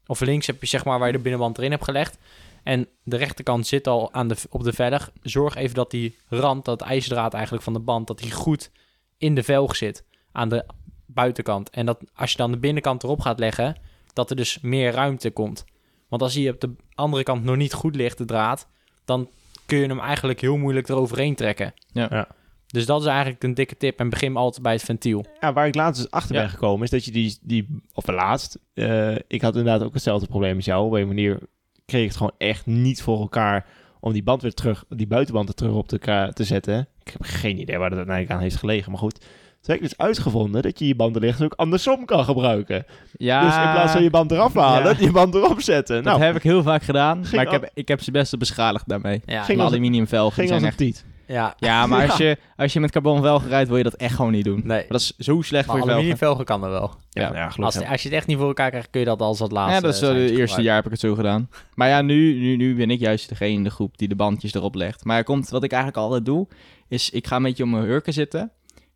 of links heb je zeg maar waar je de binnenband erin hebt gelegd, en de rechterkant zit al aan de, op de velg, zorg even dat die rand, dat ijzerdraad eigenlijk van de band, dat die goed in de velg zit aan de buitenkant. En dat als je dan de binnenkant erop gaat leggen, dat er dus meer ruimte komt. Want als die op de andere kant nog niet goed ligt, de draad, dan kun je hem eigenlijk heel moeilijk eroverheen trekken. Ja. Ja. Dus dat is eigenlijk een dikke tip en begin altijd bij het ventiel. Ja, waar ik laatst dus achter Ja. ben gekomen, is dat je die, die of laatst, eh, ik had inderdaad ook hetzelfde probleem als jou. Op een manier kreeg ik het gewoon echt niet voor elkaar om die band weer terug, die buitenband er terug op te, te zetten. Ik heb geen idee waar dat uiteindelijk aan heeft gelegen, maar goed. Toen heb ik dus uitgevonden dat je je bandenlichters ook andersom kan gebruiken. Ja, Dus in plaats van je band eraf halen, Ja. die band erop zetten. dat Nou, heb ik heel vaak gedaan. Maar ik heb, ik heb ze best wel beschadigd daarmee. Ja, Ging Een als- aluminium velgen. ging zijn een echt... tiet. Ja. Ja, maar als je, als je met carbon velgen rijdt, wil je dat echt gewoon niet doen. Nee, Maar dat is zo slecht maar voor je velgen. aluminiumvelgen kan er wel. Ja, Ja. ja, gelukkig. Als, als je het echt niet voor elkaar krijgt, kun je dat als het laatste Ja, dat is het eerste gebruiken. jaar heb ik het zo gedaan. Maar ja, nu, nu, nu ben ik juist degene in de groep die de bandjes erop legt. Maar er komt, wat ik eigenlijk altijd doe, is ik ga een beetje op mijn hurken zitten.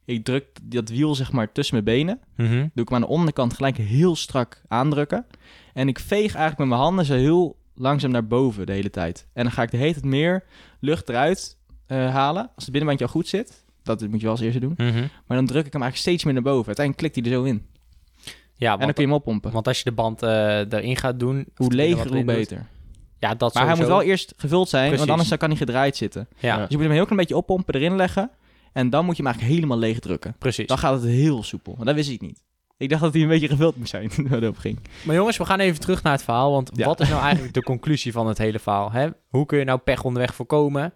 Ik druk dat wiel zeg maar tussen mijn benen. Mhm. Doe ik hem aan de onderkant gelijk heel strak aandrukken. En ik veeg eigenlijk met mijn handen zo heel langzaam naar boven de hele tijd. En dan ga ik de hele tijd meer lucht eruit eh, halen. Als het binnenbandje al goed zit, dat moet je wel als eerste doen. Mhm. Maar dan druk ik hem eigenlijk steeds meer naar boven. Uiteindelijk klikt hij er zo in. Ja, en dan want, kun je hem oppompen. want als je de band eh, erin gaat doen... Hoe er leger, hoe doet- beter. Ja, dat Maar hij moet wel eerst gevuld zijn, Precies. want anders kan hij gedraaid zitten. Ja. Dus je moet hem heel klein beetje oppompen, erin leggen. En dan moet je hem eigenlijk helemaal leeg drukken. precies. Dan gaat het heel soepel. Maar dat wist ik niet. Ik dacht dat hij een beetje gevuld moest zijn toen ging. Maar jongens, we gaan even terug naar het verhaal. Want Ja. wat is nou eigenlijk de conclusie van het hele verhaal? Hè? Hoe kun je nou pech onderweg voorkomen?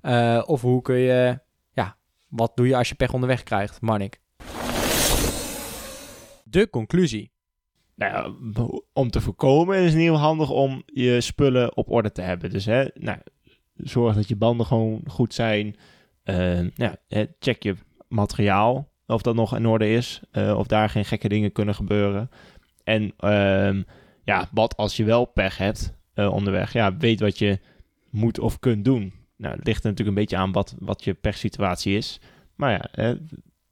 Eh, of hoe kun je... Ja, wat doe je als je pech onderweg krijgt, Marnik? De conclusie. Nou ja, om te voorkomen is het geval handig om je spullen op orde te hebben. Dus hè, nou, zorg dat je banden gewoon goed zijn. Hè, check je materiaal of dat nog in orde is. eh, of daar geen gekke dingen kunnen gebeuren. En ehm, ja, wat als je wel pech hebt onderweg. Ja, weet wat je moet of kunt doen. Nou, het ligt er natuurlijk een beetje aan wat, wat je pechsituatie is. Maar ja, hè,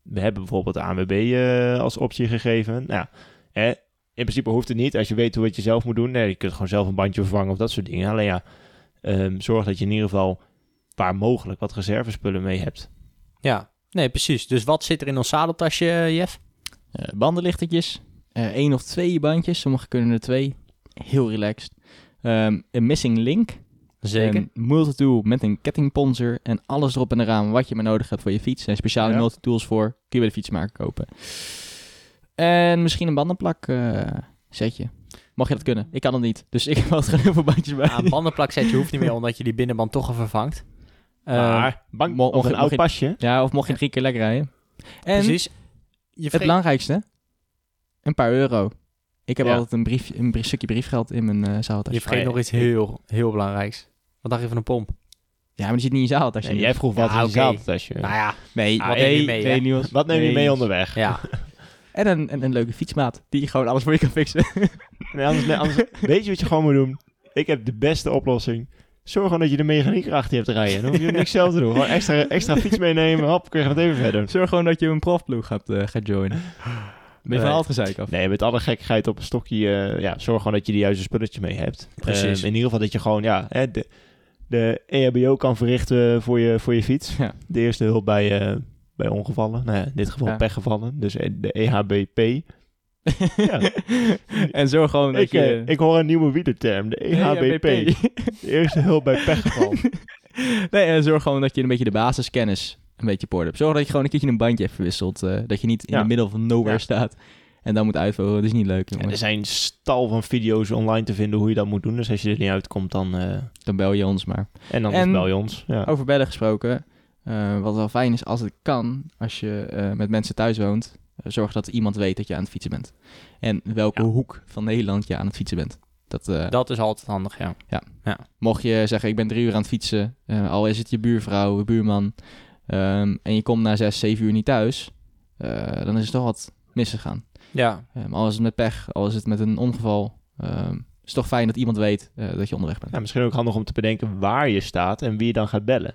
we hebben bijvoorbeeld de ANWB eh, als optie gegeven. Nou, ja, hè, in principe hoeft het niet. Als je weet hoe het je zelf moet doen. Nee, je kunt gewoon zelf een bandje vervangen of dat soort dingen. Alleen ja, ehm, zorg dat je in ieder geval waar mogelijk wat reservespullen mee hebt. Ja, nee, precies. Dus wat zit er in ons zadeltasje, eh, Jeff? Eh, bandenlichtertjes. eh één of twee bandjes. Sommige kunnen er twee. Heel relaxed. Ehm, een missing link. Zeker. Een multitool met een kettingponzer. En alles erop en eraan wat je maar nodig hebt voor je fiets. En speciale Ja. multitools voor. Kun je bij de fietsmaker kopen. En misschien een bandenplak eh, setje. Mocht je dat kunnen. Ik kan het niet. Dus ik heb altijd gewoon heel veel bandjes bij. Ja, een bandenplaksetje hoeft niet meer, omdat je die binnenband toch al vervangt. Eh, maar bank, mo- of mocht een oud pasje. Ja, of mocht je drie keer lekker rijden. En precies. Je het belangrijkste. Een paar euro. Ik heb Ja. altijd een, brief, een brief- stukje briefgeld in mijn uh, zaaltasje. je vergeet nog iets heel, heel belangrijks. Wat dacht je van een pomp? Ja, maar die zit niet in je zaaltasje. Nee, jij vroeg wat Ja, in je oké. zaaltasje. Nou ja, Nee, Wat nee, neem je mee, nee. Wat neem je Nee. mee onderweg? ja. En een, een, een leuke fietsmaat, die gewoon alles voor je kan fixen. Nee, anders, nee, anders, weet je wat je gewoon moet doen? Ik heb de beste oplossing. Zorg gewoon dat je de mechaniek erachter hebt rijden. Dan hoef je niks zelf te doen. Gewoon extra, extra fiets meenemen. Hop, kun je het even verder. Zorg gewoon dat je een profploeg gaat, eh, gaat joinen. Ben je van Nee. al het gezeik af. Nee, met alle gekkigheid op een stokje. eh, ja, zorg gewoon dat je de juiste spulletjes mee hebt. Precies. Ehm, in ieder geval dat je gewoon ja, hè, de, de EHBO kan verrichten voor je, voor je fiets. Ja. De eerste hulp bij, eh, bij ongevallen. Nou ja, in dit geval Ja. pechgevallen. Dus eh, de EHBP. Ja. en zorg gewoon dat Ik, je... eh, ik hoor een nieuwe wielerterm. De EHBP. De eerste hulp bij pechgeval. nee, en zorg gewoon dat je een beetje de basiskennis een beetje op orde hebt. Zorg dat je gewoon een keertje een bandje hebt verwisselt. eh, dat je niet in Ja. de middel van nowhere Ja. staat. En dan moet uitvoeren. Dat is niet leuk, En er zijn stal van video's online te vinden hoe je dat moet doen. Dus als je er niet uitkomt, dan... eh, Dan bel je ons maar. en dan En- bel je ons. Ja. Over bellen gesproken. eh, wat wel fijn is als het kan, als je met mensen thuis woont, zorg dat iemand weet dat je aan het fietsen bent. En welke Ja. hoek van Nederland je aan het fietsen bent. Dat, Dat is altijd handig, ja. Mocht je zeggen, ik ben drie uur aan het fietsen, al is het je buurvrouw, buurman, ehm, en je komt na zes, zeven uur niet thuis, eh, dan is er toch wat misgegaan. Ja, Um, al is het met pech, al is het met een ongeval, ehm, is het toch fijn dat iemand weet eh, dat je onderweg bent. Ja, misschien ook handig om te bedenken waar je staat en wie je dan gaat bellen.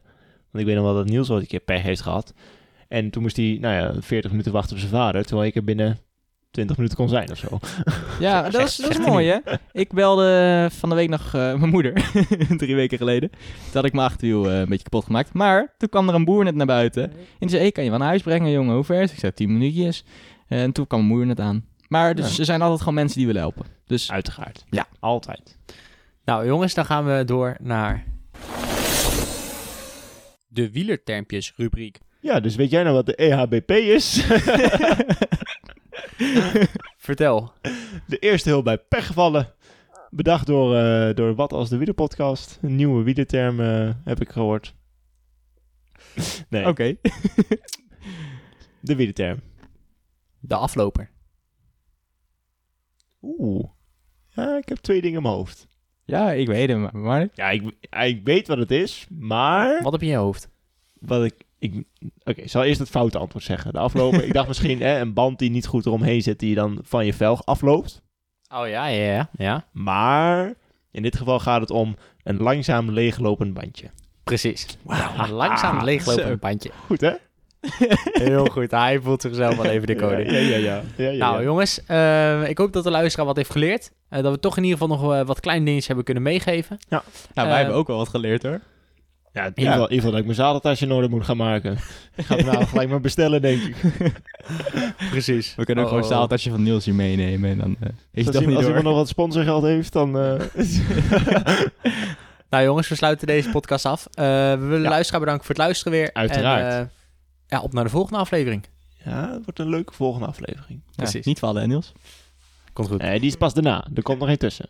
Want ik weet nog wel dat Niels ooit een keer pech heeft gehad. En toen moest hij, nou ja, 40 minuten wachten op zijn vader. Terwijl ik er binnen 20 minuten kon zijn of zo. Ja, Zeg- dat is, dat is mooi hè. Ik belde van de week nog eh, mijn moeder, drie weken geleden. Toen had ik mijn achterwiel eh, een beetje kapot gemaakt. Maar toen kwam er een boer net naar buiten. En die zei, hey, kan je wel naar huis brengen jongen, hoe ver is het? Ik zei, 10 minuutjes. En toen kwam mijn moeder net aan. Maar dus, Ja. er zijn altijd gewoon mensen die willen helpen. Dus Uiteraard. Ja. Altijd. Nou jongens, dan gaan we door naar de wielertermpjes rubriek. Ja, dus weet jij nou wat de EHBP is? Vertel. de eerste hulp bij pechgevallen. Bedacht door, eh, door Wat als de Wielerpodcast. Een nieuwe wielerterm eh, heb ik gehoord. Nee, oké. de wielerterm. De afloper. Oeh. Ja, ik heb twee dingen in mijn hoofd. Ja, ik weet hem. maar- Maar Ja, ik, ik weet wat het is, maar... Wat heb je in je hoofd? wat ik... ik Oké, ik zal eerst het foute antwoord zeggen. De afloper, ik dacht misschien hè, een band die niet goed eromheen zit, die je dan van je velg afloopt. Oh ja, ja, ja. ja. Maar in dit geval gaat het om een langzaam leeglopend bandje. Precies. Een langzaam leeglopend Zo. bandje. Goed, hè? Heel goed. Hij voelt zichzelf wel even de koning. Ja, ja, ja. ja, ja, Nou ja. jongens, eh, ik hoop dat de luisteraar wat heeft geleerd. Eh, dat we toch in ieder geval nog eh, wat kleine dingetjes hebben kunnen meegeven. nou, wij hebben ook wel wat geleerd hoor. Ja, in ieder geval, dat ik mijn zadeltasje in orde moet gaan maken. Ik ga het nou gelijk maar bestellen, denk ik. Precies. We kunnen ook Oh, gewoon een staaltasje van Niels hier meenemen en dan eh is als toch iemand, niet als door. iemand nog wat sponsorgeld heeft, dan... eh, Nou jongens, we sluiten deze podcast af. Eh, we willen Ja. luisteraar bedanken voor het luisteren weer. Uiteraard. En, eh, ja, op naar de volgende aflevering. Ja, het wordt een leuke volgende aflevering. Ja, Precies. niet vallen, hè, Niels? Komt goed. Nee, die is pas daarna. Er komt nog één tussen.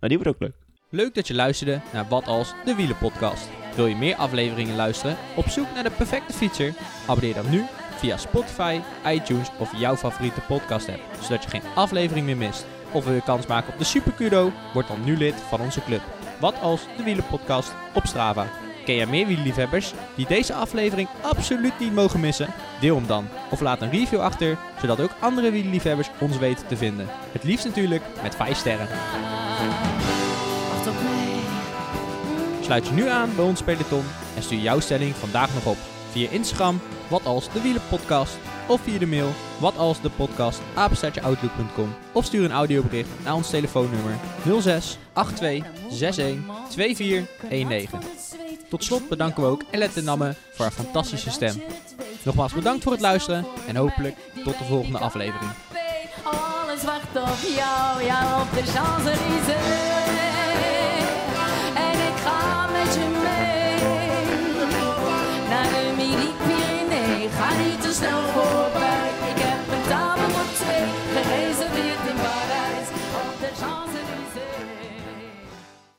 Maar die wordt ook leuk. Leuk dat je luisterde naar Wat Als, de Wielenpodcast. Wil je meer afleveringen luisteren? Op zoek naar de perfecte fietser? Abonneer dan nu via Spotify, iTunes of jouw favoriete podcast app, zodat je geen aflevering meer mist. Of wil je kans maken op de Super Kudo? Word dan nu lid van onze club. Wat Als, de Wielenpodcast op Strava. Ken jij meer wielerliefhebbers die deze aflevering absoluut niet mogen missen? Deel hem dan. Of laat een review achter, zodat ook andere wielerliefhebbers ons weten te vinden. Het liefst natuurlijk met 5 sterren. Sluit je nu aan bij ons peloton en stuur jouw stelling vandaag nog op. Via Instagram, wat als de wielenpodcast. Of via de mail, wat als de podcast, apenstaartjeoutlook.com. Of stuur een audiobericht naar ons telefoonnummer 06 82 61 2419. Tot slot bedanken we ook Elette Namme voor haar fantastische stem. Nogmaals bedankt voor het luisteren en hopelijk tot de volgende aflevering. Alles wacht op jou, op de je mee. Naar de Midi-Pyrenee, ga niet te snel voor.